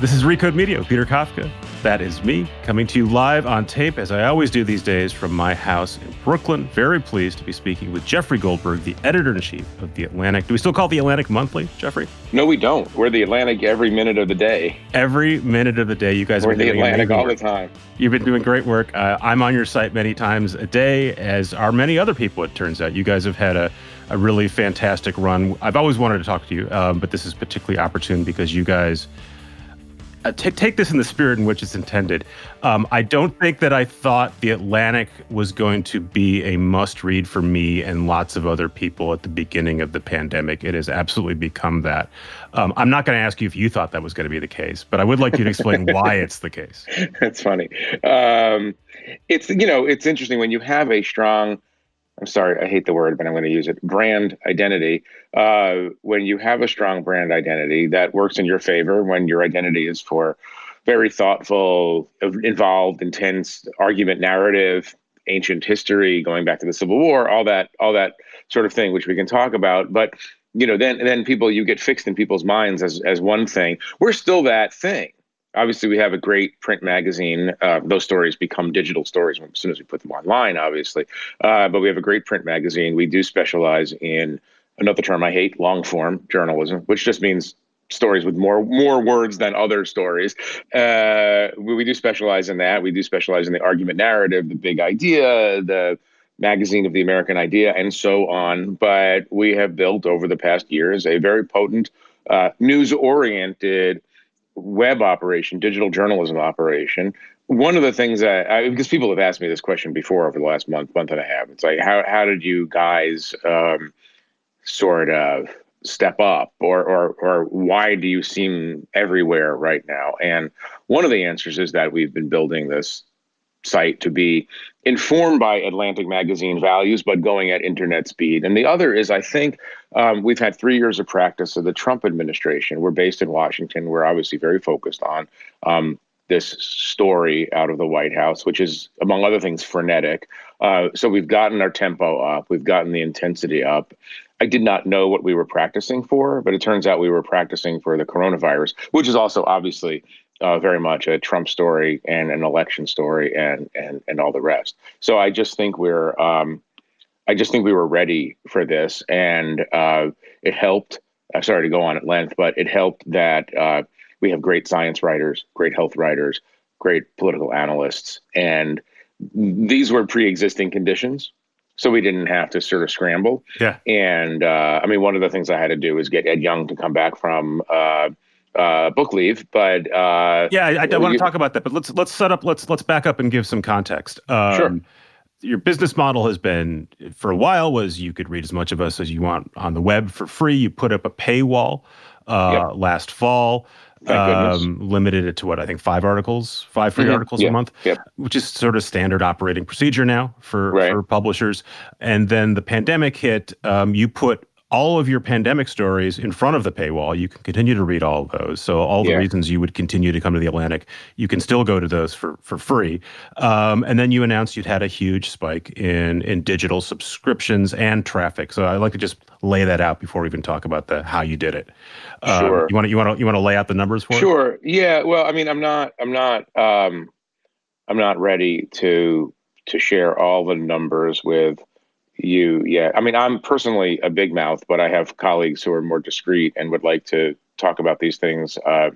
This is Recode Media with Peter Kafka. That is me coming to you live on tape, as I always do these days, from my house in Brooklyn. Very pleased to be speaking with Jeffrey Goldberg, the editor in chief of The Atlantic. Do we still call it The Atlantic Monthly, Jeffrey? No, we don't. We're The Atlantic every minute of the day. Every minute of the day. You guys We're are The Atlantic all the time. You've been doing great work. Uh, I'm on your site many times a day, as are many other people, it turns out. You guys have had a, a really fantastic run. I've always wanted to talk to you, um, but this is particularly opportune because you guys uh, ta- take this in the spirit in which it's intended. Um, I don't think that I thought The Atlantic was going to be a must read for me and lots of other people at the beginning of the pandemic. It has absolutely become that. Um, I'm not going to ask you if you thought that was going to be the case, but I would like you to explain why it's the case. That's funny. Um, it's you know it's interesting when you have a strong. I'm sorry, I hate the word, but I'm going to use it. Brand identity. Uh, when you have a strong brand identity, that works in your favor. When your identity is for very thoughtful, involved, intense argument narrative, ancient history, going back to the Civil War, all that, all that sort of thing, which we can talk about. But you know, then then people you get fixed in people's minds as as one thing. We're still that thing obviously we have a great print magazine. Uh, those stories become digital stories as soon as we put them online obviously. Uh, but we have a great print magazine. We do specialize in another term i hate long form journalism which just means stories with more more words than other stories. Uh, we, we do specialize in that. We do specialize in the argument narrative the big idea the magazine of the american idea and so on. But we have built over the past years a very potent uh, news oriented web operation, digital journalism operation. One of the things that I, because people have asked me this question before over the last month, month and a half, it's like how how did you guys um, sort of step up, or or or why do you seem everywhere right now? And one of the answers is that we've been building this site to be informed by Atlantic Magazine values, but going at internet speed. And the other is, I think, um, we've had three years of practice of the Trump administration. We're based in Washington. We're obviously very focused on um, this story out of the White House, which is, among other things, frenetic. Uh, so we've gotten our tempo up, we've gotten the intensity up. I did not know what we were practicing for, but it turns out we were practicing for the coronavirus, which is also obviously uh, very much a Trump story and an election story and and and all the rest. So I just think we're um, I just think we were ready for this, and uh, it helped. I'm sorry to go on at length, but it helped that uh, we have great science writers, great health writers, great political analysts, and these were pre-existing conditions. So we didn't have to sort of scramble. Yeah. And uh, I mean, one of the things I had to do is get Ed Yong to come back from uh, uh, book leave, but uh, Yeah, I, I want to talk about that, but let's let's set up let's let's back up and give some context. Um, Sure. Your business model has been for a while was you could read as much of us as you want on the web for free. You put up a paywall uh, last fall, um, limited it to what I think five articles, five free Mhm. articles Yeah. a month, Yep. which is sort of standard operating procedure now for Right. for publishers. And then the pandemic hit. Um, you put all of your pandemic stories in front of the paywall. You can continue to read all of those. So all the Yeah. reasons you would continue to come to the Atlantic, you can still go to those for for free. Um, and then you announced you'd had a huge spike in in digital subscriptions and traffic. So I'd like to just lay that out before we even talk about the how you did it. Um, Sure. You want to you want to you want to lay out the numbers for us? Sure. Yeah. Well, I mean, I'm not. I'm not. Um, I'm not ready to to share all the numbers with you yeah I mean, I'm personally a big mouth, but I have colleagues who are more discreet and would like to talk about these things uh,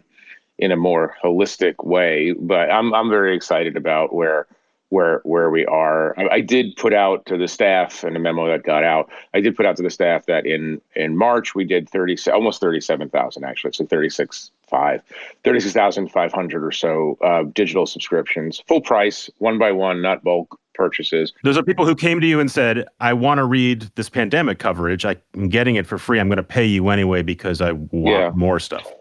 in a more holistic way. But I'm I'm very excited about where where where we are. I, I did put out to the staff in a memo that got out. I did put out to the staff that in in March we did thirty almost thirty seven thousand actually. So thirty six five. 36,500 or so uh, digital subscriptions, full price, one by one, not bulk purchases. Those are people who came to you and said, "I want to read this pandemic coverage. I'm getting it for free. I'm going to pay you anyway because I want Yeah. more stuff."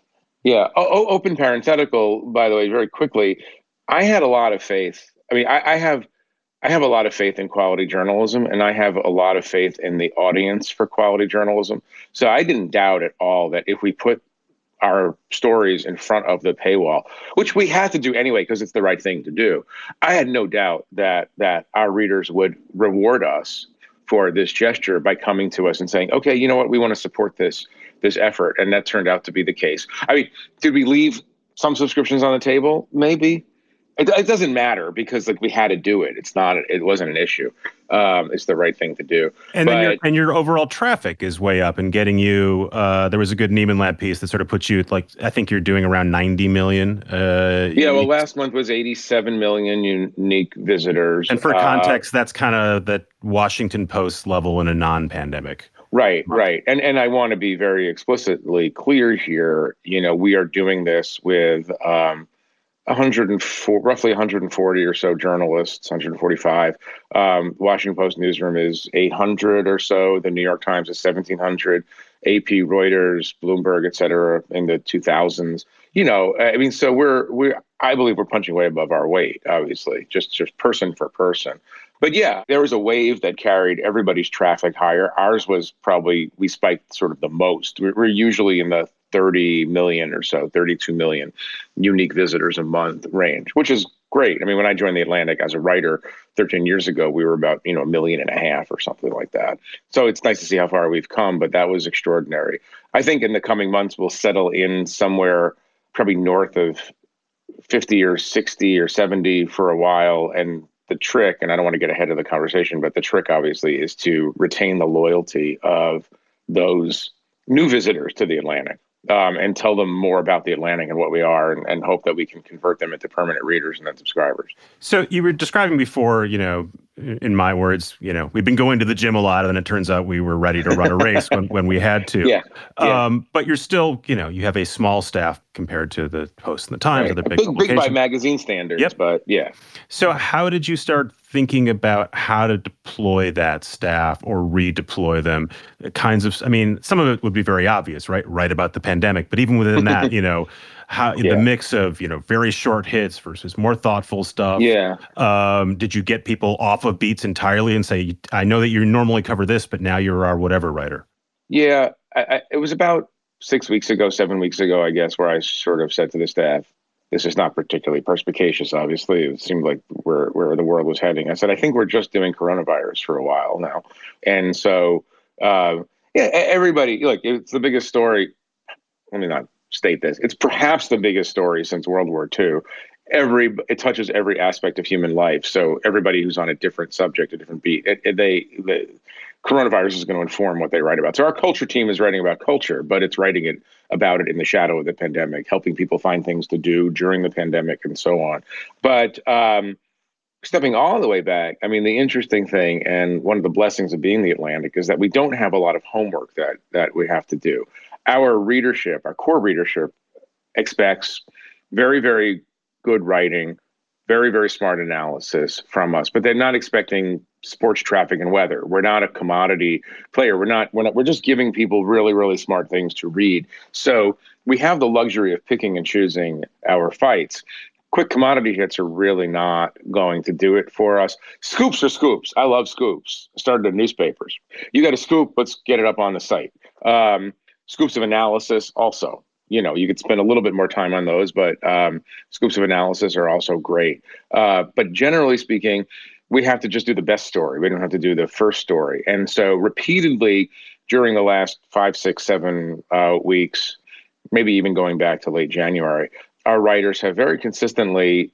Yeah. Oh, open parenthetical, by the way, very quickly. I had a lot of faith. I mean, I, I have, I have a lot of faith in quality journalism, and I have a lot of faith in the audience for quality journalism. So I didn't doubt at all that if we put our stories in front of the paywall, which we had to do anyway because it's the right thing to do. I had no doubt that that our readers would reward us for this gesture by coming to us and saying, "Okay, you know what? We want to support this this effort," and that turned out to be the case. I mean, did we leave some subscriptions on the table, maybe. It, it, doesn't matter because like we had to do it. It's not. It wasn't an issue. Um, it's the right thing to do. And but, your, and your overall traffic is way up and getting you. Uh, there was a good Nieman Lab piece that sort of puts you like I think you're doing around 90 million. Uh, yeah. Well, last month was 87 million unique visitors. And for uh, context, that's kind of the Washington Post level in a non-pandemic. Right, right. And and I want to be very explicitly clear here. You know, we are doing this with um, 104, roughly 140 or so journalists, 145. Um, Washington Post newsroom is 800 or so. The New York Times is 1700. AP, Reuters, Bloomberg, et cetera, in the 2000s. You know, I mean, so we're we I believe we're punching way above our weight. Obviously, just just person for person. But yeah, there was a wave that carried everybody's traffic higher. Ours was probably we spiked sort of the most. We're usually in the 30 million or so, 32 million unique visitors a month range, which is great. I mean, when I joined the Atlantic as a writer 13 years ago, we were about, you know, a million and a half or something like that. So it's nice to see how far we've come, but that was extraordinary. I think in the coming months, we'll settle in somewhere probably north of 50 or 60 or 70 for a while. And the trick, and I don't want to get ahead of the conversation, but the trick obviously is to retain the loyalty of those new visitors to the Atlantic um, and tell them more about the Atlantic and what we are, and, and, hope that we can convert them into permanent readers and then subscribers. So you were describing before, you know, in my words, you know, we've been going to the gym a lot, and then it turns out we were ready to run a race when, when we had to. Yeah. yeah. Um, but you're still, you know, you have a small staff compared to the Post and the Times right. or the big, big, big by magazine standards. Yep. But yeah. So how did you start thinking about how to deploy that staff or redeploy them? Kinds of, I mean, some of it would be very obvious, right? Write about the pandemic, but even within that, you know how yeah. the mix of you know very short hits versus more thoughtful stuff. Yeah. Um, did you get people off of beats entirely and say, I know that you normally cover this, but now you're our whatever writer? Yeah, I, I, it was about six weeks ago, seven weeks ago, I guess, where I sort of said to the staff, "This is not particularly perspicacious. Obviously, it seemed like where where the world was heading." I said, "I think we're just doing coronavirus for a while now," and so. Uh, yeah, everybody, look, it's the biggest story. Let me not state this. It's perhaps the biggest story since World War II. Every it touches every aspect of human life. So everybody who's on a different subject, a different beat, it, it, they the coronavirus is going to inform what they write about. So our culture team is writing about culture, but it's writing it about it in the shadow of the pandemic, helping people find things to do during the pandemic and so on. But um, stepping all the way back, I mean, the interesting thing and one of the blessings of being the Atlantic is that we don't have a lot of homework that that we have to do our readership, our core readership, expects very, very good writing, very, very smart analysis from us, but they're not expecting sports traffic and weather. We're not a commodity player. We're not, we're not, we're just giving people really, really smart things to read. So we have the luxury of picking and choosing our fights. Quick commodity hits are really not going to do it for us. Scoops are scoops. I love scoops. Started in newspapers. You got a scoop, let's get it up on the site. Um, scoops of analysis also you know you could spend a little bit more time on those but um, scoops of analysis are also great uh, but generally speaking we have to just do the best story. We don't have to do the first story. And so repeatedly during the last five six seven uh, weeks maybe even going back to late january our writers have very consistently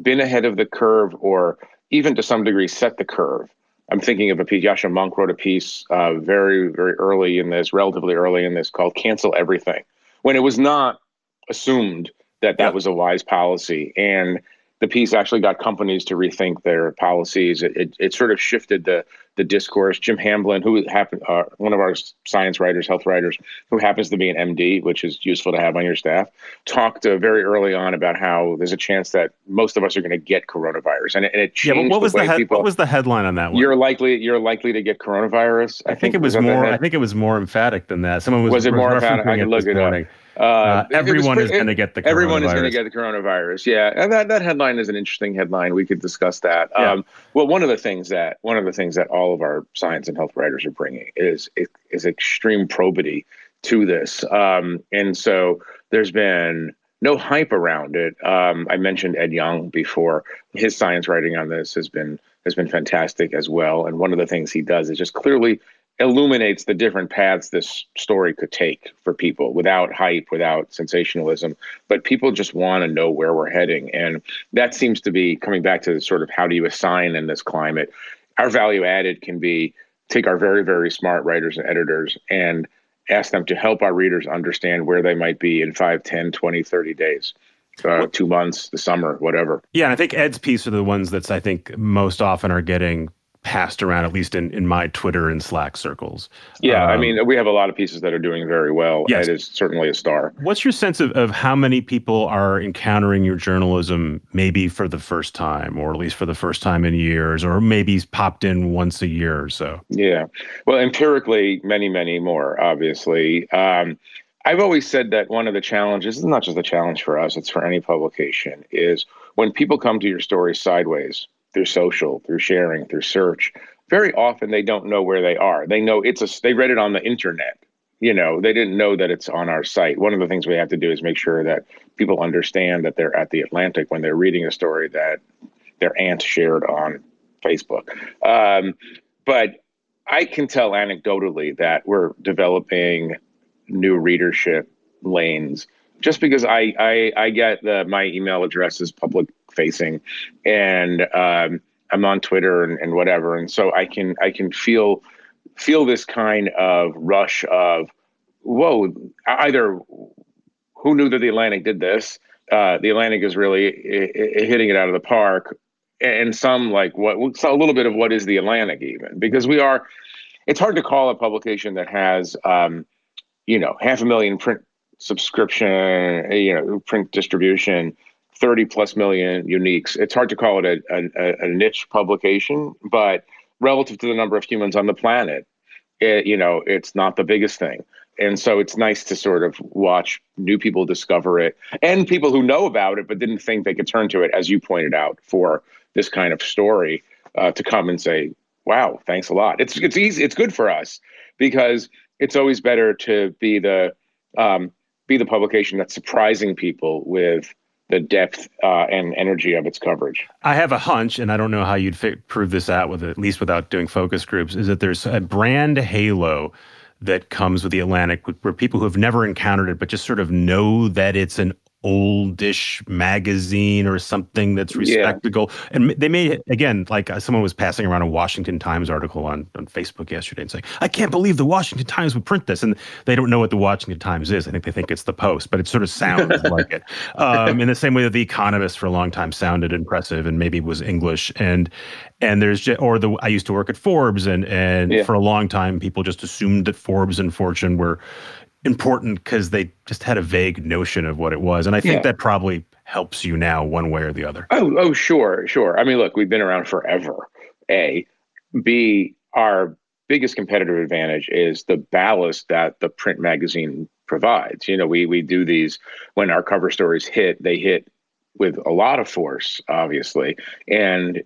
been ahead of the curve or even to some degree set the curve. I'm thinking of a piece. Yascha Mounk wrote a piece uh, very, very early in this, relatively early in this, called "Cancel Everything," when it was not assumed that that was a wise policy, and the piece actually got companies to rethink their policies. It, it, it sort of shifted the the discourse. Jim Hamblin, who happened, uh, one of our science writers, health writers, who happens to be an MD, which is useful to have on your staff, talked uh, very early on about how there's a chance that most of us are going to get coronavirus, and it, and it changed yeah, what was the, the he- people, What was the headline on that one? You're likely you're likely to get coronavirus. I, I think, think, it was, was more. I think it was more emphatic than that. Someone was. Was it more emphatic? I can look it morning. up. Uh, uh, everyone is going to get the everyone is going to get the coronavirus. Yeah, and that, that headline is an interesting headline. We could discuss that. Yeah. Um, well, one of the things that one of the things that all of our science and health writers are bringing is is extreme probity to this, um, and so there's been no hype around it. Um, I mentioned Ed Yong before. His science writing on this has been has been fantastic as well. And one of the things he does is just clearly illuminates the different paths this story could take for people without hype, without sensationalism. But people just want to know where we're heading. And that seems to be coming back to the sort of how do you assign in this climate. Our value added can be take our very, very smart writers and editors and ask them to help our readers understand where they might be in 5, 10, 20, 30 days. Uh, two months, the summer, whatever. Yeah, and I think Ed's piece are the ones that's I think most often are getting passed around, at least in, in my Twitter and Slack circles. Yeah, um, I mean, we have a lot of pieces that are doing very well. Yes. Ed is certainly a star. What's your sense of, of how many people are encountering your journalism maybe for the first time, or at least for the first time in years, or maybe popped in once a year or so? Yeah. Well, empirically, many, many more, obviously. Um, I've always said that one of the challenges, it's not just a challenge for us, it's for any publication, is when people come to your story sideways, through social, through sharing, through search. Very often they don't know where they are. They know it's a they read it on the internet. You know, they didn't know that it's on our site. One of the things we have to do is make sure that people understand that they're at the Atlantic when they're reading a story that their aunt shared on Facebook. Um, but I can tell anecdotally that we're developing new readership lanes just because I I, I get the my email address is public facing, and um, I'm on Twitter and, and whatever, and so I can I can feel feel this kind of rush of whoa either who knew that the Atlantic did this? Uh, the Atlantic is really hitting it out of the park. And some like what a little bit of what is the Atlantic even? Because we are it's hard to call a publication that has um, you know half a million print subscription you know print distribution 30 plus million uniques. It's hard to call it a, a, a niche publication, but relative to the number of humans on the planet, it, you know, it's not the biggest thing. And so it's nice to sort of watch new people discover it and people who know about it but didn't think they could turn to it, as you pointed out, for this kind of story uh, to come and say, "Wow, thanks a lot." It's it's easy. It's good for us because it's always better to be the um, be the publication that's surprising people with the depth uh, and energy of its coverage. I have a hunch, and I don't know how you'd fit, prove this out with at least without doing focus groups, is that there's a brand halo that comes with the Atlantic where people who have never encountered it but just sort of know that it's an oldish magazine or something that's respectable. Yeah. And they may, again, like uh, someone was passing around a Washington Times article on, on Facebook yesterday and saying, I can't believe the Washington Times would print this. And they don't know what the Washington Times is. I think they think it's the Post, but it sort of sounds like it. Um, in the same way that The Economist for a long time sounded impressive and maybe was English. And and there's just, or the I used to work at Forbes and and yeah. for a long time people just assumed that Forbes and Fortune were important because they just had a vague notion of what it was. And I think yeah. that probably helps you now one way or the other. Oh, oh, sure, sure. I mean, look, we've been around forever. A, B, our biggest competitive advantage is the ballast that the print magazine provides. You know, we we do these when our cover stories hit, they hit with a lot of force, obviously. And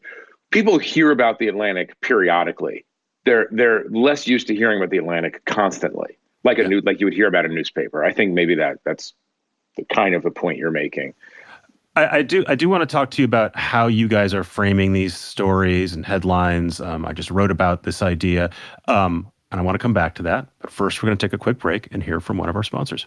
people hear about the Atlantic periodically. They're they're less used to hearing about the Atlantic constantly like a yeah. new like you would hear about a newspaper. I think maybe that that's the kind of the point you're making. I, I, do. I do want to talk to you about how you guys are framing these stories and headlines. Um, I just wrote about this idea, um, and I want to come back to that. But first, we're going to take a quick break and hear from one of our sponsors.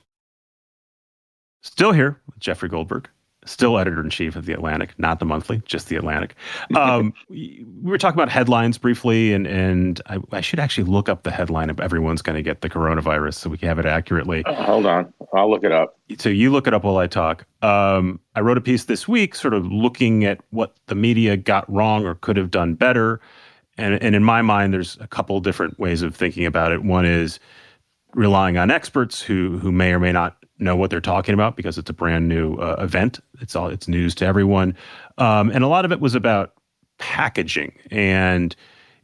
Still here with Jeffrey Goldberg still editor in chief of the Atlantic, not the monthly, just the Atlantic. Um, we were talking about headlines briefly, and and I, I should actually look up the headline if everyone's going to get the coronavirus so we can have it accurately. Uh, hold on, I'll look it up. So you look it up while I talk. Um, I wrote a piece this week, sort of looking at what the media got wrong or could have done better, and and in my mind, there's a couple different ways of thinking about it. One is relying on experts who who may or may not know what they're talking about because it's a brand new uh, event. It's all it's news to everyone, um, and a lot of it was about packaging. And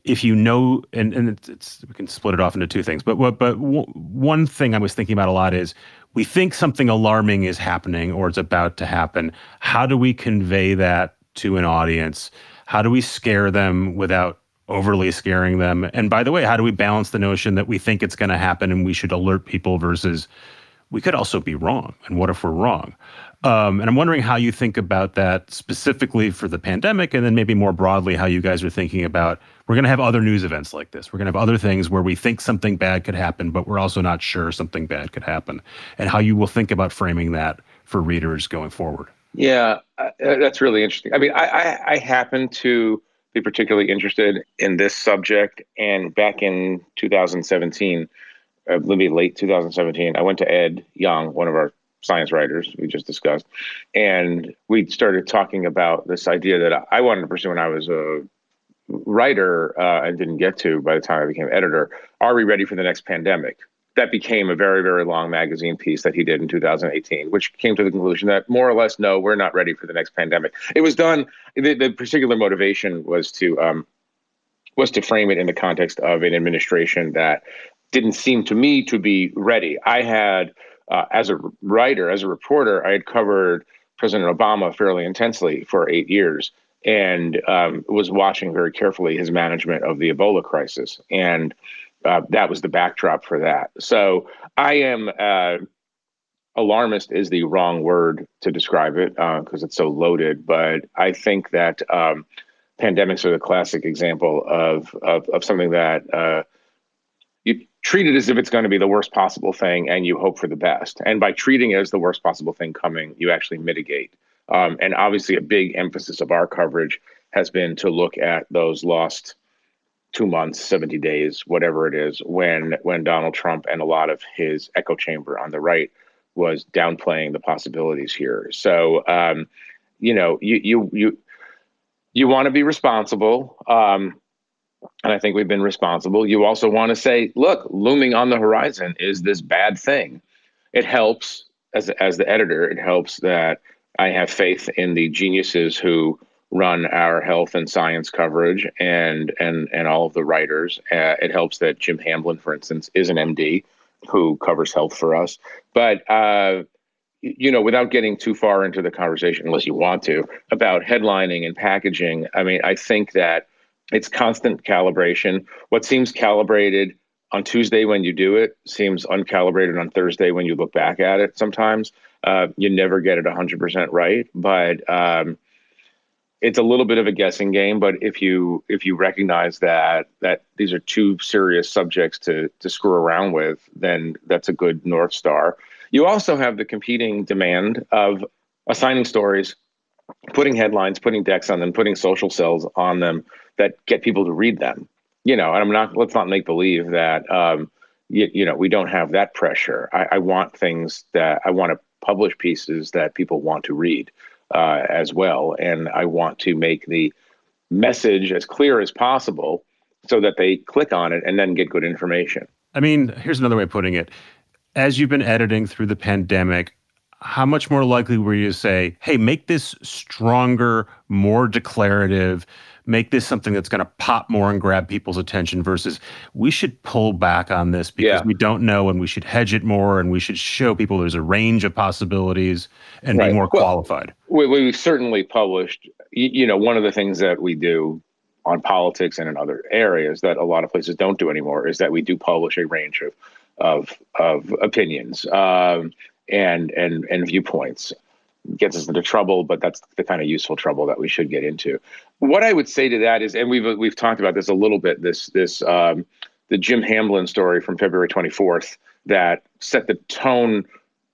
if you know, and and it's, it's we can split it off into two things. But what but w- one thing I was thinking about a lot is we think something alarming is happening or it's about to happen. How do we convey that to an audience? How do we scare them without overly scaring them? And by the way, how do we balance the notion that we think it's going to happen and we should alert people versus we could also be wrong. And what if we're wrong? Um, and I'm wondering how you think about that specifically for the pandemic, and then maybe more broadly, how you guys are thinking about we're going to have other news events like this. We're going to have other things where we think something bad could happen, but we're also not sure something bad could happen, and how you will think about framing that for readers going forward. Yeah, uh, that's really interesting. I mean, I, I, I happen to be particularly interested in this subject, and back in 2017, uh, maybe late 2017, I went to Ed Yong, one of our science writers we just discussed, and we started talking about this idea that I wanted to pursue when I was a writer. Uh, I didn't get to by the time I became editor. Are we ready for the next pandemic? That became a very, very long magazine piece that he did in 2018, which came to the conclusion that more or less, no, we're not ready for the next pandemic. It was done. The, the particular motivation was to um, was to frame it in the context of an administration that didn't seem to me to be ready. I had uh, as a writer, as a reporter, I had covered President Obama fairly intensely for eight years and um, was watching very carefully his management of the Ebola crisis. And uh, that was the backdrop for that. So I am uh, alarmist is the wrong word to describe it because uh, it's so loaded. But I think that um, pandemics are the classic example of of, of something that uh, treat it as if it's going to be the worst possible thing and you hope for the best. And by treating it as the worst possible thing coming, you actually mitigate. Um, and obviously, a big emphasis of our coverage has been to look at those lost two months, 70 days, whatever it is, when when Donald Trump and a lot of his echo chamber on the right was downplaying the possibilities here. So, um, you know, you you you you want to be responsible. Um, and I think we've been responsible. You also want to say, look, looming on the horizon is this bad thing. It helps as as the editor. It helps that I have faith in the geniuses who run our health and science coverage and and and all of the writers. Uh, it helps that Jim Hamblin, for instance, is an MD who covers health for us. But uh, you know, without getting too far into the conversation, unless you want to, about headlining and packaging, I mean, I think that it's constant calibration. What seems calibrated on Tuesday when you do it seems uncalibrated on Thursday when you look back at it. Sometimes uh, you never get it 100% right, but um, it's a little bit of a guessing game. But if you if you recognize that that these are two serious subjects to to screw around with, then that's a good north star. You also have the competing demand of assigning stories, putting headlines, putting decks on them, putting social cells on them that get people to read them. You know, and I'm not. Let's not make believe that. Um, you, you, know, we don't have that pressure. I, I want things that I want to publish pieces that people want to read uh, as well, and I want to make the message as clear as possible so that they click on it and then get good information. I mean, here's another way of putting it. As you've been editing through the pandemic, how much more likely were you to say, hey, make this stronger, more declarative, make this something that's going to pop more and grab people's attention versus we should pull back on this because yeah. we don't know and we should hedge it more and we should show people there's a range of possibilities and right. be more qualified. Well, we, we've certainly published, you know, one of the things that we do on politics and in other areas that a lot of places don't do anymore is that we do publish a range of of of opinions um, and and and viewpoints gets us into trouble, but that's the kind of useful trouble that we should get into. What I would say to that is, and we've we've talked about this a little bit. This this um, the Jim Hamblin story from February 24th that set the tone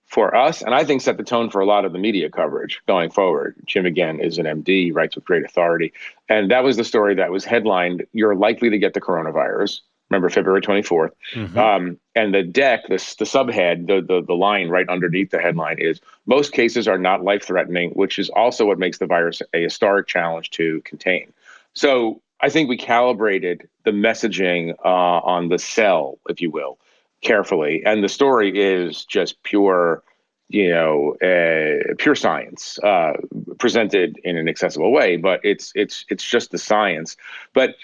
for us, and I think set the tone for a lot of the media coverage going forward. Jim again is an MD, writes with great authority, and that was the story that was headlined: "You're likely to get the coronavirus." Remember February 24th. Mm-hmm. Um, and the deck, the, the subhead, the, the, the line right underneath the headline is most cases are not life threatening, which is also what makes the virus a historic challenge to contain. So I think we calibrated the messaging uh, on the cell, if you will, carefully. And the story is just pure, you know, uh, pure science uh, presented in an accessible way. But it's it's it's just the science. But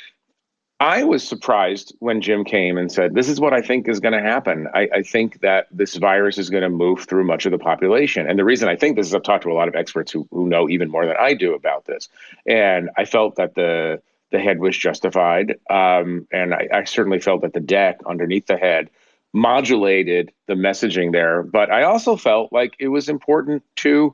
I was surprised when Jim came and said, This is what I think is going to happen. I, I, think that this virus is going to move through much of the population. And the reason I think this is I've talked to a lot of experts who, who know even more than I do about this. And I felt that the the head was justified. Um, and I, I, certainly felt that the deck underneath the head modulated the messaging there. But I also felt like it was important to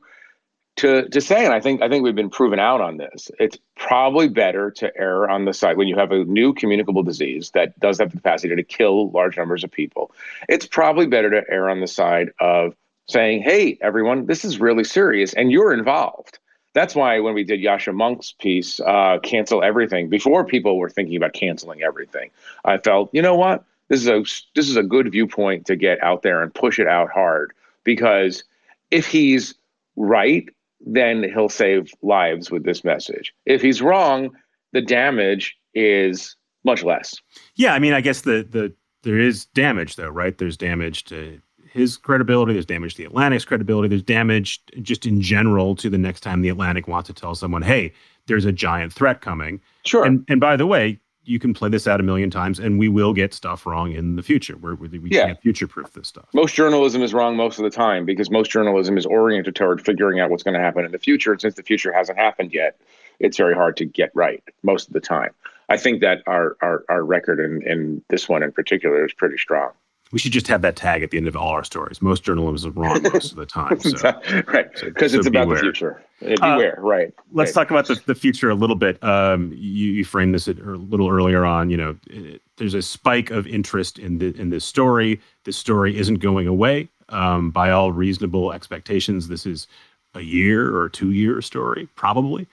to to say, and I think I think we've been proven out on this. It's probably better to err on the side when you have a new communicable disease that does have the capacity to kill large numbers of people. It's probably better to err on the side of saying, "Hey, everyone, this is really serious, and you're involved." That's why when we did Yascha Mounk's piece, uh, cancel everything before people were thinking about canceling everything, I felt, you know what, this is a this is a good viewpoint to get out there and push it out hard because if he's right then he'll save lives with this message. If he's wrong, the damage is much less. Yeah, I mean, I guess the the there is damage though, right? There's damage to his credibility. There's damage to the Atlantic's credibility. There's damage just in general to the next time the Atlantic wants to tell someone, "Hey, there's a giant threat coming." Sure. And and by the way, you can play this out a million times and we will get stuff wrong in the future where we yeah. can't future proof this stuff. Most journalism is wrong most of the time because most journalism is oriented toward figuring out what's going to happen in the future. And since the future hasn't happened yet, it's very hard to get right most of the time. I think that our our, our record in, in this one in particular is pretty strong. We should just have that tag at the end of all our stories. Most journalism is wrong most of the time. So, right, because so, it's so about the future. Beware, uh, right. Let's right. talk about the, the future a little bit. Um, you, you, framed this a little earlier on. You know, it, there's a spike of interest in the, in this story. This story isn't going away. Um, by all reasonable expectations, this is a year or two year story, probably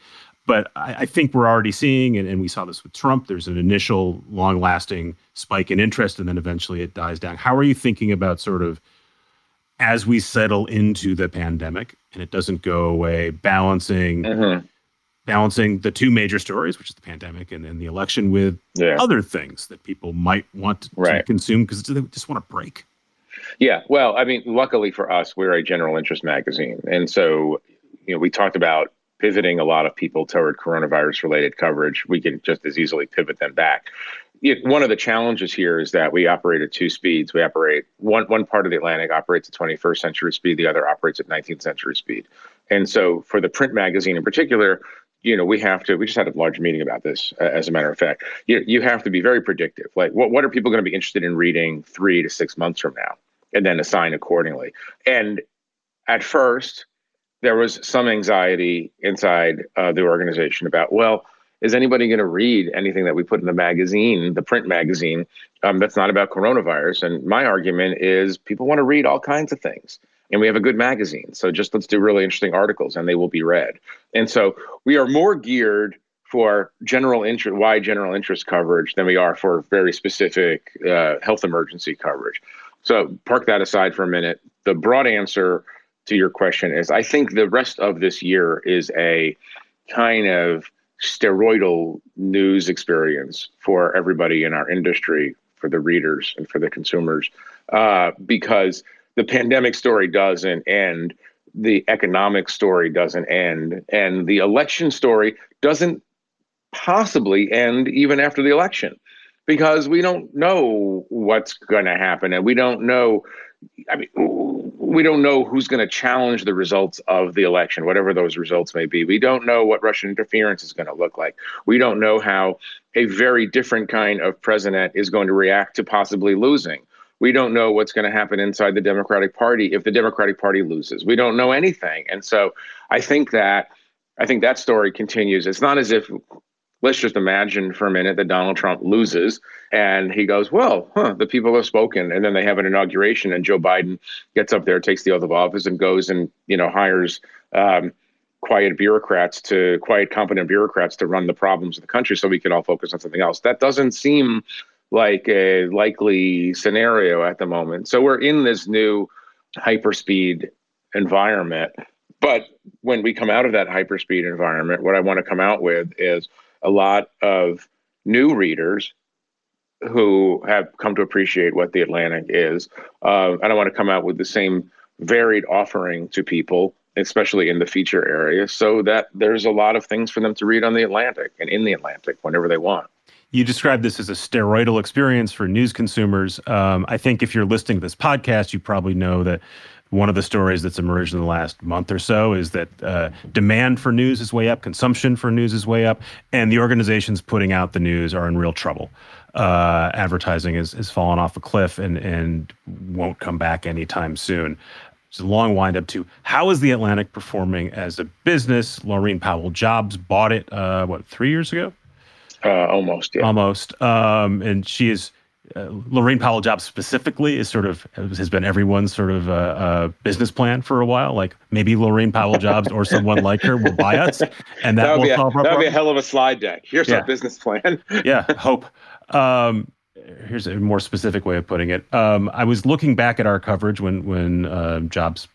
but I, I, think we're already seeing, and, and, we saw this with Trump, there's an initial long lasting spike in interest, and then eventually it dies down. How are you thinking about sort of as we settle into the pandemic and it doesn't go away, balancing mm-hmm. balancing the two major stories, which is the pandemic and, and the election, with yeah. other things that people might want to, right. to consume because they just want a break? Yeah, well, I mean, luckily for us, we're a general interest magazine, and so you know we talked about pivoting a lot of people toward coronavirus related coverage, we can just as easily pivot them back. one of the challenges here is that we operate at two speeds. We operate one one part of the Atlantic operates at 21st century speed, the other operates at 19th century speed. And so for the print magazine in particular, you know, we have to, we just had a large meeting about this, uh, as a matter of fact. You, you have to be very predictive. Like, what, what are people going to be interested in reading three to six months from now? And then assign accordingly. And at first, there was some anxiety inside uh, the organization about, well, is anybody going to read anything that we put in the magazine, the print magazine, um, that's not about coronavirus? And my argument is people want to read all kinds of things. And we have a good magazine. So just let's do really interesting articles and they will be read. And so we are more geared for general interest, wide general interest coverage than we are for very specific uh, health emergency coverage. So park that aside for a minute. The broad answer to your question is I think the rest of this year is a kind of steroidal news experience for everybody in our industry, for the readers and for the consumers, uh, because the pandemic story doesn't end, the economic story doesn't end, and the election story doesn't possibly end even after the election because we don't know what's going to happen and we don't know I mean, we don't know who's going to challenge the results of the election, whatever those results may be. We don't know what Russian interference is going to look like. We don't know how a very different kind of president is going to react to possibly losing. We don't know what's going to happen inside the Democratic Party if the Democratic Party loses. We don't know anything. And so I think that I think that story continues. It's not as if let's just imagine for a minute that Donald Trump loses and he goes, well, huh, the people have spoken. And then they have an inauguration and Joe Biden gets up there, takes the oath of office and goes and, you know, hires um, quiet bureaucrats to quiet, competent bureaucrats to run the problems of the country so we can all focus on something else. That doesn't seem like a likely scenario at the moment. So we're in this new hyperspeed environment. But when we come out of that hyperspeed environment, what I want to come out with is a lot of new readers who have come to appreciate what the Atlantic is. Uh, I want to come out with the same varied offering to people, especially in the feature area, so that there's a lot of things for them to read on the Atlantic and in the Atlantic whenever they want. You described this as a steroidal experience for news consumers. Um, I think if you're listening to this podcast, you probably know that one of the stories that's emerged in the last month or so is that uh, demand for news is way up, consumption for news is way up, and the organizations putting out the news are in real trouble. Uh, advertising has, has fallen off a cliff and, and won't come back anytime soon. It's a long wind up to how is the Atlantic performing as a business? Laurene Powell Jobs bought it, uh, what, three years ago? Uh, almost, yeah. Almost. Um, and she is uh, Laurene Powell Jobs specifically is sort of has been everyone's sort of uh, uh, business plan for a while. Like maybe Laurene Powell Jobs or someone like her will buy us, and that, that will solve a, our That would be a hell of a slide deck. Here's Yeah. our business plan. yeah, hope. Um, here's a more specific way of putting it. Um, I was looking back at our coverage when when uh, Jobs,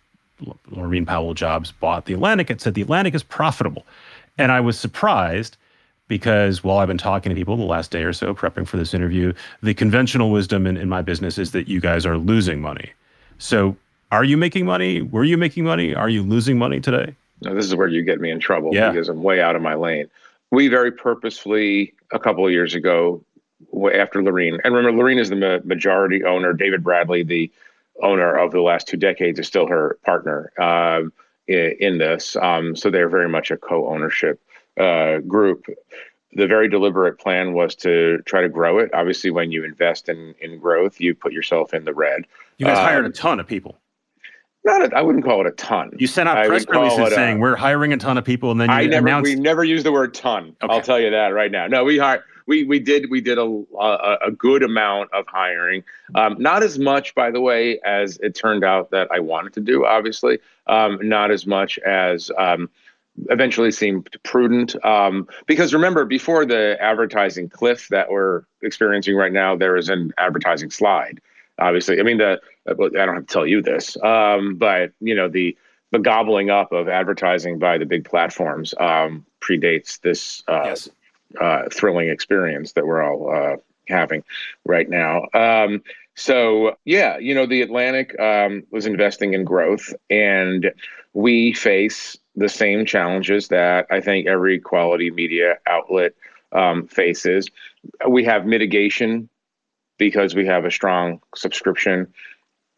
Laurene Powell Jobs bought the Atlantic. It said the Atlantic is profitable, and I was surprised because while I've been talking to people the last day or so prepping for this interview, the conventional wisdom in, in my business is that you guys are losing money. So, are you making money? Were you making money? Are you losing money today? Now, this is where you get me in trouble Yeah. because I'm way out of my lane. We very purposefully, a couple of years ago, after Laurene, and remember, Laurene is the ma- majority owner. David Bradley, the owner of the last two decades, is still her partner um, in, in this. Um, so they're very much a co ownership uh, group. The very deliberate plan was to try to grow it. Obviously, when you invest in, in growth, you put yourself in the red. You guys hired a Um, ton of people. Not, a, I wouldn't call it a ton. You sent out I press releases it a- saying we're hiring a ton of people, and then you I never announced we never use the word ton. Okay. I'll tell you that right now. No, we hired we we did we did a a, a good amount of hiring. Um, not as much, by the way, as it turned out that I wanted to do. Obviously, um, not as much as. Um, eventually seemed prudent um, because remember before the advertising cliff that we're experiencing right now there is an advertising slide obviously i mean the i don't have to tell you this um, but you know the the gobbling up of advertising by the big platforms um, predates this uh, yes. uh, thrilling experience that we're all uh, having right now. Um, so yeah, you know, the Atlantic um, was investing in growth, and we face the same challenges that I think every quality media outlet um, faces. We have mitigation because we have a strong subscription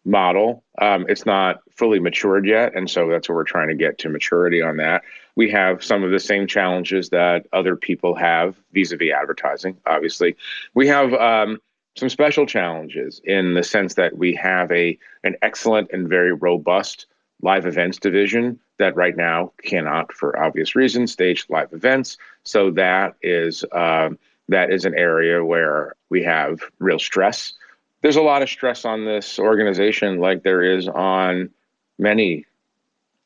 model. Um, it's not fully matured yet, and so that's what we're trying to get to maturity on that. We have some of the same challenges that other people have vis-a-vis advertising. Obviously, we have um, some special challenges in the sense that we have a an excellent and very robust live events division that right now cannot, for obvious reasons, stage live events. So that is um, that is an area where we have real stress there's a lot of stress on this organization, like there is on many.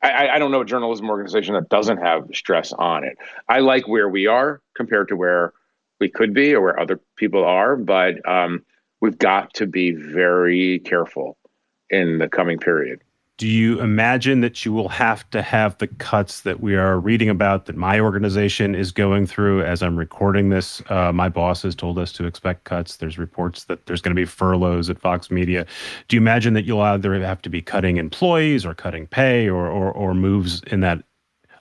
I, I don't know a journalism organization that doesn't have stress on it. I like where we are compared to where we could be or where other people are, but um, we've got to be very careful in the coming period. Do you imagine that you will have to have the cuts that we are reading about that my organization is going through as I'm recording this? Uh, my boss has told us to expect cuts. There's reports that there's going to be furloughs at Vox Media. Do you imagine that you'll either have to be cutting employees or cutting pay or or, or moves in that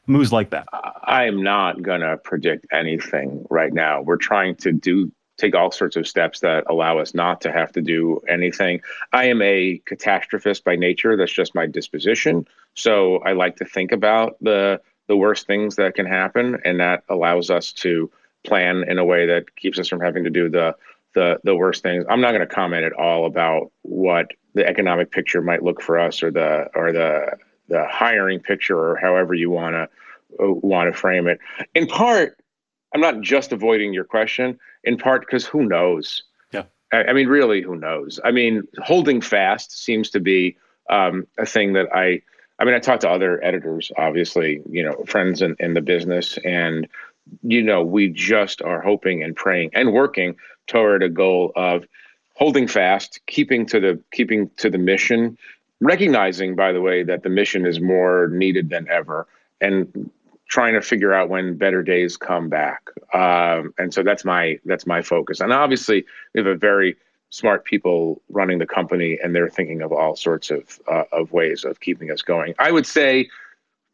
moves like that? I am not going to predict anything right now. We're trying to do take all sorts of steps that allow us not to have to do anything. I am a catastrophist by nature. That's just my disposition. So I like to think about the the worst things that can happen, and that allows us to plan in a way that keeps us from having to do the the the worst things. I'm not going to comment at all about what the economic picture might look for us, or the or the the hiring picture, or however you want to uh, want to frame it. In part, I'm not just avoiding your question. In part, because who knows? Yeah. I, I, mean, really, who knows? I mean, holding fast seems to be um, a thing that I. I mean, I talk to other editors, obviously, you know, friends in, in the business, and you know, we just are hoping and praying and working toward a goal of holding fast, keeping to the keeping to the mission, recognizing, by the way, that the mission is more needed than ever, and trying to figure out when better days come back. Um, and so that's my that's my focus. And obviously, we have a very smart people running the company, and they're thinking of all sorts of uh, of ways of keeping us going. I would say,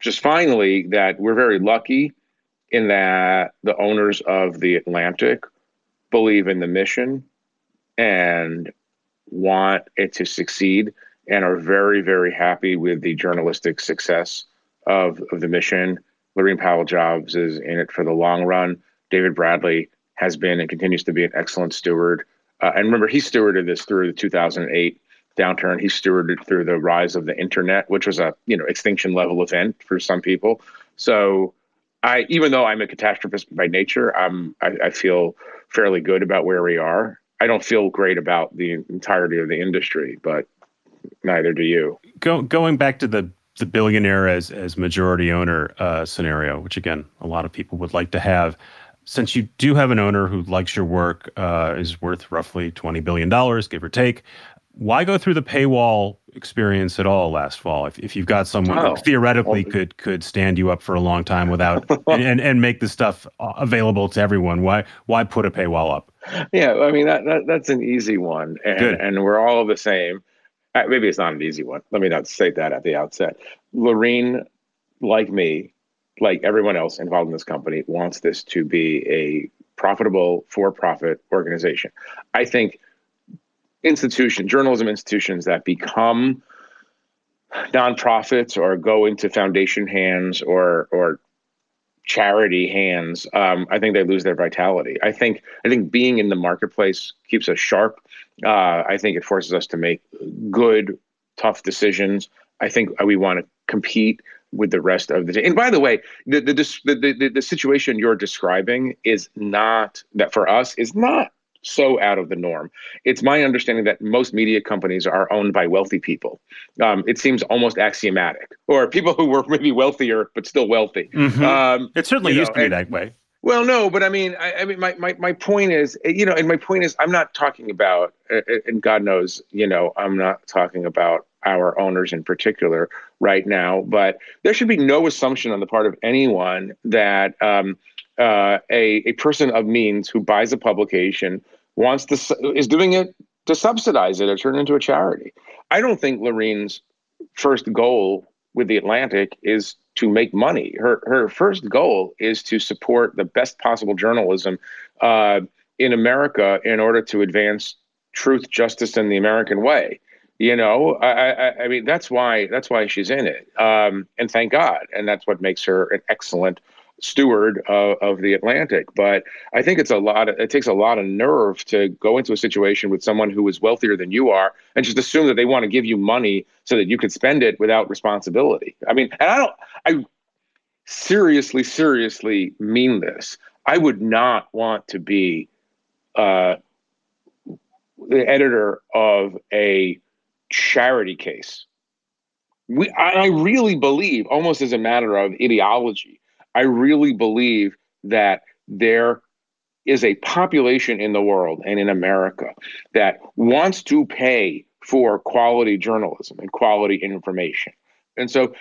just finally, that we're very lucky in that the owners of the Atlantic believe in the mission and want it to succeed and are very, very happy with the journalistic success of, of the mission. Laurene Powell Jobs is in it for the long run. David Bradley has been and continues to be an excellent steward. Uh, and remember, he stewarded this through the 2008 downturn. He stewarded through the rise of the internet, which was a you know extinction level event for some people. So, I even though I'm a catastrophist by nature, I'm I, I feel fairly good about where we are. I don't feel great about the entirety of the industry, but neither do you. Go, going back to the the billionaire as as majority owner uh, scenario, which again a lot of people would like to have. Since you do have an owner who likes your work, uh, is worth roughly twenty billion dollars, give or take. Why go through the paywall experience at all last fall? If, if you've got someone oh, theoretically well, could could stand you up for a long time without and, and, and make the stuff uh, available to everyone, why why put a paywall up? Yeah, I mean that, that that's an easy one, and Good. and we're all the same. Uh, maybe it's not an easy one. Let me not say that at the outset. Laurene, like me, like everyone else involved in this company, wants this to be a profitable for-profit organization. I think institution, journalism institutions that become nonprofits or go into foundation hands or or charity hands, um, I think they lose their vitality. I think I think being in the marketplace keeps us sharp. Uh, I think it forces us to make good, tough decisions. I think we want to compete with the rest of the. day. And by the way, the the, the the the situation you're describing is not that for us is not so out of the norm. It's my understanding that most media companies are owned by wealthy people. Um, it seems almost axiomatic, or people who were maybe wealthier but still wealthy. Mm-hmm. Um, it certainly used know, to be and, that way. Well, no, but I mean, I, I, mean, my, my my point is, you know, and my point is, I'm not talking about, and God knows, you know, I'm not talking about our owners in particular right now, but there should be no assumption on the part of anyone that. Um, uh, a, a person of means who buys a publication wants to is doing it to subsidize it or turn it into a charity. I don't think Laurene's first goal with the Atlantic is to make money. Her her first goal is to support the best possible journalism uh, in America in order to advance truth, justice, and the American way. You know, I, I, I mean that's why that's why she's in it, um, and thank God, and that's what makes her an excellent steward of, of the Atlantic. But I think it's a lot. Of, it takes a lot of nerve to go into a situation with someone who is wealthier than you are and just assume that they want to give you money so that you could spend it without responsibility. I mean, and I don't. I seriously, seriously mean this. I would not want to be uh, the editor of a charity case. We, I really believe, almost as a matter of ideology, I really believe that there is a population in the world and in America that wants to pay for quality journalism and quality information. And so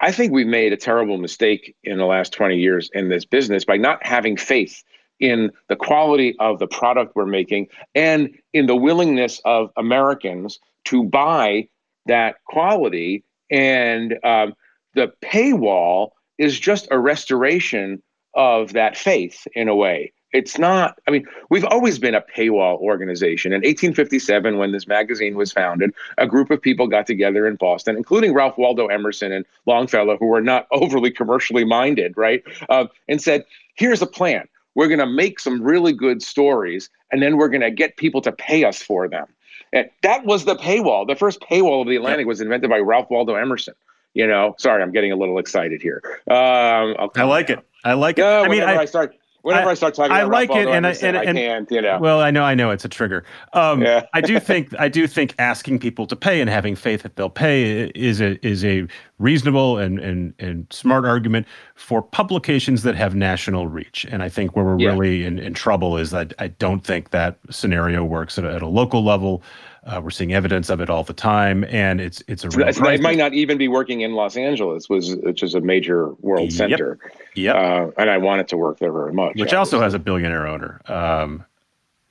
I think we've made a terrible mistake in the last 20 years in this business by not having faith in the quality of the product we're making and in the willingness of Americans to buy that quality. And um, the paywall is just a restoration of that faith in a way. It's not, I mean, we've always been a paywall organization. In 1857, when this magazine was founded, a group of people got together in Boston, including Ralph Waldo Emerson and Longfellow, who were not overly commercially minded, right? Uh, and said, here's a plan. We're going to make some really good stories, and then we're going to get people to pay us for them. And that was the paywall. The first paywall of the Atlantic was invented by Ralph Waldo Emerson. You know, sorry, I'm getting a little excited here. Um, I like it. I like it. I mean, I, I start whenever I, I, start talking I like it, and I, and, and, I can't, you know. Well, I know, I know, it's a trigger. Um, yeah. I do think, I do think asking people to pay and having faith that they'll pay is a is a reasonable and and and smart argument for publications that have national reach. And I think where we're yeah. really in, in trouble is that I don't think that scenario works at a, at a local level. Uh, we're seeing evidence of it all the time, and it's it's a real. It might not even be working in Los Angeles, was which is a major world center. Yeah, uh, and I want it to work there very much. Which obviously. also has a billionaire owner. Um,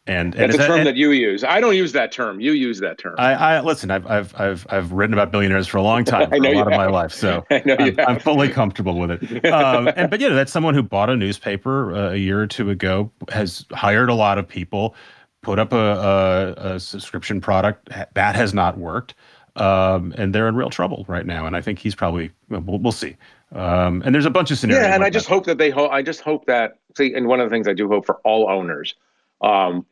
and, and it's a term that, that, you use. I don't use that term. You use that term. I, I listen. I've I've I've I've written about billionaires for a long time, for a lot have. of my life, so I'm, I'm, fully comfortable with it. Um, and but you know, that's someone who bought a newspaper uh, a year or two ago, has hired a lot of people, put up a, a, a subscription product that has not worked. um, and they're in real trouble right now. And I think he's probably we'll, we'll see. Um, and there's a bunch of scenarios. Yeah, and like I just that. hope that they hope. I just hope that see, and one of the things I do hope for all owners. Um,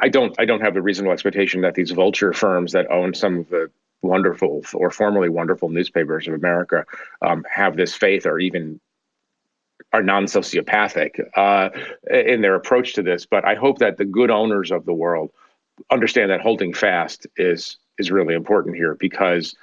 I don't. I don't have the reasonable expectation that these vulture firms that own some of the wonderful or formerly wonderful newspapers of America um, have this faith or even are non-sociopathic uh, in their approach to this. But I hope that the good owners of the world understand that holding fast is is really important here because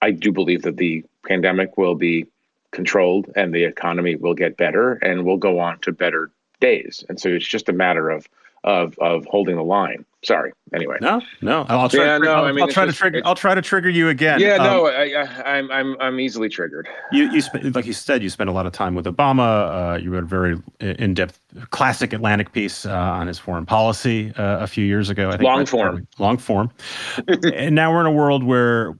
I do believe that the pandemic will be controlled and the economy will get better and we'll go on to better days. And so it's just a matter of of of holding the line. Sorry. Anyway. No, no. I'll try. Yeah, to, no, I'll, I mean, I'll try just- to trigger. I'll try to trigger you again. Yeah, Um, no, I, I, I'm I'm I'm easily triggered. You, you spent, like you said, you spent a lot of time with Obama. Uh, you wrote a very in-depth, classic Atlantic piece uh, on his foreign policy uh, a few years ago. I think Long Right- form. long form. and now we're in a world where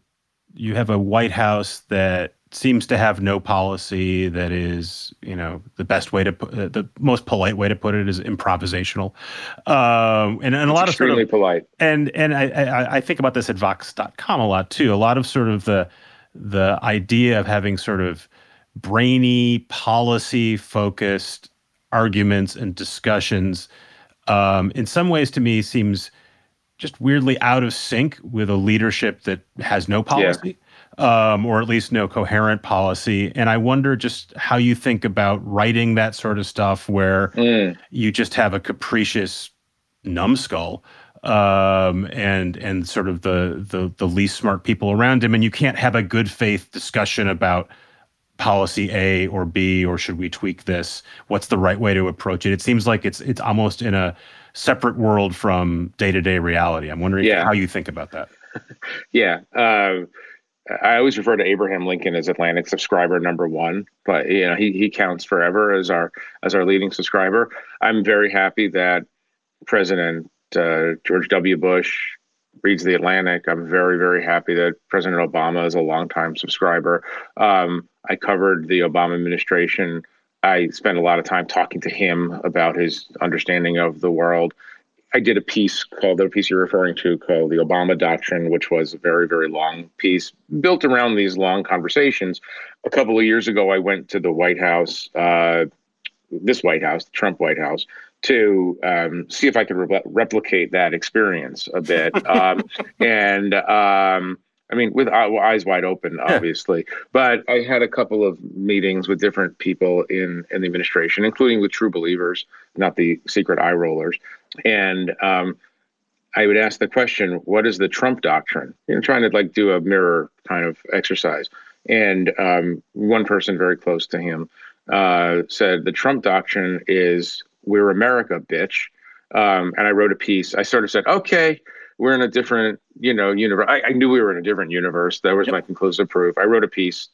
you have a White House that seems to have no policy. That is, you know, the best way to put uh, the most polite way to put it is improvisational. Um, and, and a lot of sort of polite. and and I, I I think about this at Vox.com a lot too. A lot of sort of the the idea of having sort of brainy, policy focused arguments and discussions, um, in some ways to me seems just weirdly out of sync with a leadership that has no policy. Um, or at least no coherent policy. And I wonder just how you think about writing that sort of stuff where Mm. you just have a capricious numbskull um, and and sort of the, the the least smart people around him, and you can't have a good faith discussion about policy A or B or should we tweak this? What's the right way to approach it? It seems like it's it's almost in a separate world from day to day reality. I'm wondering Yeah. how you think about that. Yeah. Um, I always refer to Abraham Lincoln as Atlantic subscriber number one, but you know he he counts forever as our as our leading subscriber. I'm very happy that President uh, George W. Bush reads the Atlantic. I'm very very happy that President Obama is a longtime subscriber. Um, I covered the Obama administration. I spent a lot of time talking to him about his understanding of the world. I did a piece called the piece you're referring to called the Obama Doctrine, which was a very, very long piece built around these long conversations. A couple of years ago, I went to the White House, uh, this White House, the Trump White House, to um, see if I could re- replicate that experience a bit. um, and um, I mean, with eyes wide open, obviously. But I had a couple of meetings with different people in, in the administration, including with true believers, not the secret eye rollers. And um, I would ask the question, what is the Trump doctrine? You know, trying to like do a mirror kind of exercise. And um, one person very close to him uh, said, the Trump doctrine is we're America, bitch. Um, and I wrote a piece. I sort of said, okay, we're in a different, you know, universe. I, I knew we were in a different universe. That was Yep. my conclusive proof. I wrote a piece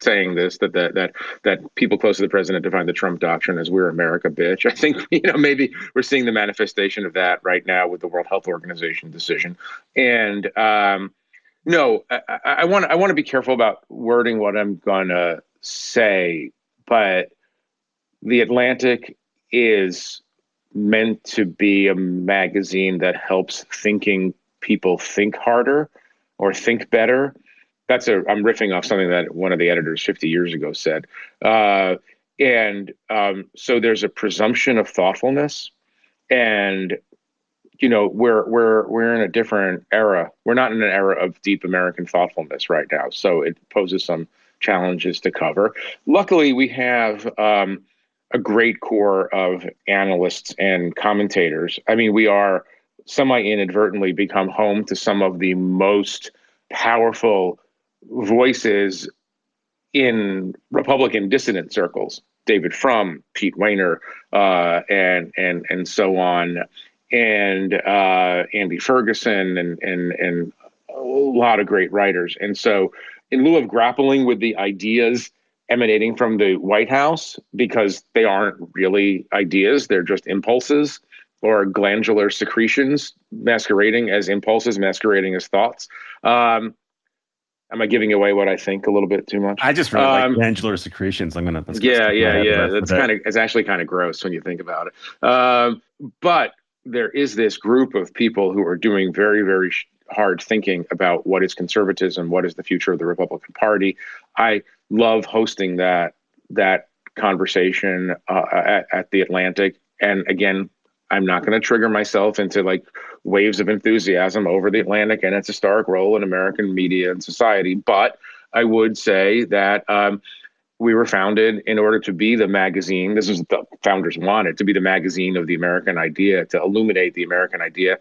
saying this that that that that people close to the president define the Trump doctrine as "we're America, bitch." I think you know maybe we're seeing the manifestation of that right now with the World Health Organization decision. And um, no, I, want I want to be careful about wording what I'm gonna say, but the Atlantic is meant to be a magazine that helps thinking people think harder or think better that's a i'm riffing off something that one of the editors 50 years ago said. Uh, and um, so there's a presumption of thoughtfulness and you know we're we're we're in a different era. We're not in an era of deep american thoughtfulness right now. So it poses some challenges to cover. Luckily we have um, a great core of analysts and commentators. I mean we are semi inadvertently become home to some of the most powerful voices in Republican dissident circles. David Frum, Pete Wehner, uh, and and and so on, and uh, Andy Ferguson, and and and a lot of great writers. And so, in lieu of grappling with the ideas emanating from the White House, because they aren't really ideas, they're just impulses or glandular secretions masquerading as impulses, masquerading as thoughts. Um, am I giving away what I think a little bit too much? I just really Um, like glandular secretions. I'm gonna. yeah, stick in my yeah, yeah. That's kind of it's actually kind of gross when you think about it. Um, but there is this group of people who are doing very, very sh- hard thinking about what is conservatism, what is the future of the Republican Party. I love hosting that that conversation uh, at, at the Atlantic. And again, I'm not going to trigger myself into like waves of enthusiasm over the Atlantic and its historic role in American media and society. But I would say that um, we were founded in order to be the magazine. This is what the founders wanted to be the magazine of the American idea, to illuminate the American idea.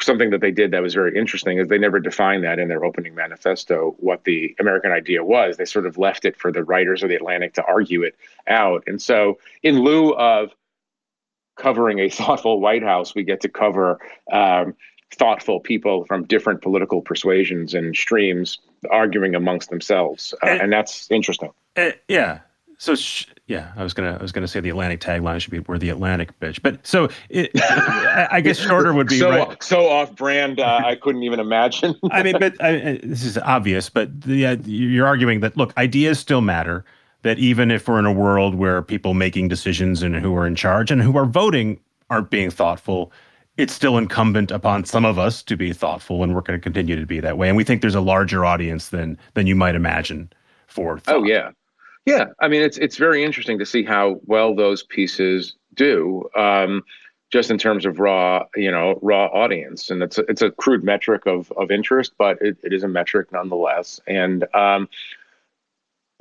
Something that they did that was very interesting is they never defined that in their opening manifesto what the American idea was. They sort of left it for the writers of the Atlantic to argue it out. And so, in lieu of covering a thoughtful White House, we get to cover um, thoughtful people from different political persuasions and streams arguing amongst themselves, uh, and, and, that's interesting. Uh, yeah. So sh- yeah, I was gonna I was gonna say the Atlantic tagline should be "We're the Atlantic bitch," but so it, I guess shorter would be so right. so off brand. Uh, I couldn't even imagine. I mean, but I, this is obvious. But the, uh, you're arguing that look, ideas still matter that even if we're in a world where people making decisions and who are in charge and who are voting aren't being thoughtful, it's still incumbent upon some of us to be thoughtful, and we're going to continue to be that way. And we think there's a larger audience than than you might imagine for. Thought. Oh yeah, yeah. I mean, it's it's very interesting to see how well those pieces do. Um, just in terms of raw, you know, raw audience, and it's a, it's a crude metric of of interest, but it, it is a metric nonetheless. And um,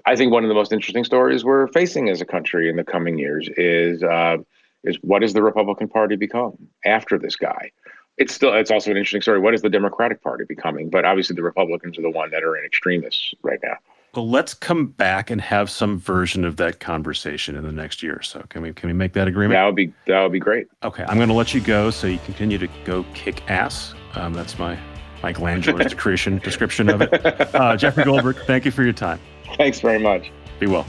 I think one of the most interesting stories we're facing as a country in the coming years is uh, is what does the Republican Party become after this guy? It's still it's also an interesting story. What is the Democratic Party becoming? But obviously, the Republicans are the one that are in extremists right now. Well, let's come back and have some version of that conversation in the next year or so. Can we can we make that agreement? That would be that would be great. Okay, I'm going to let you go so you continue to go kick ass. Um, that's my my glandular secretion description of it. Uh, Jeffrey Goldberg, thank you for your time. Thanks very much. Be well.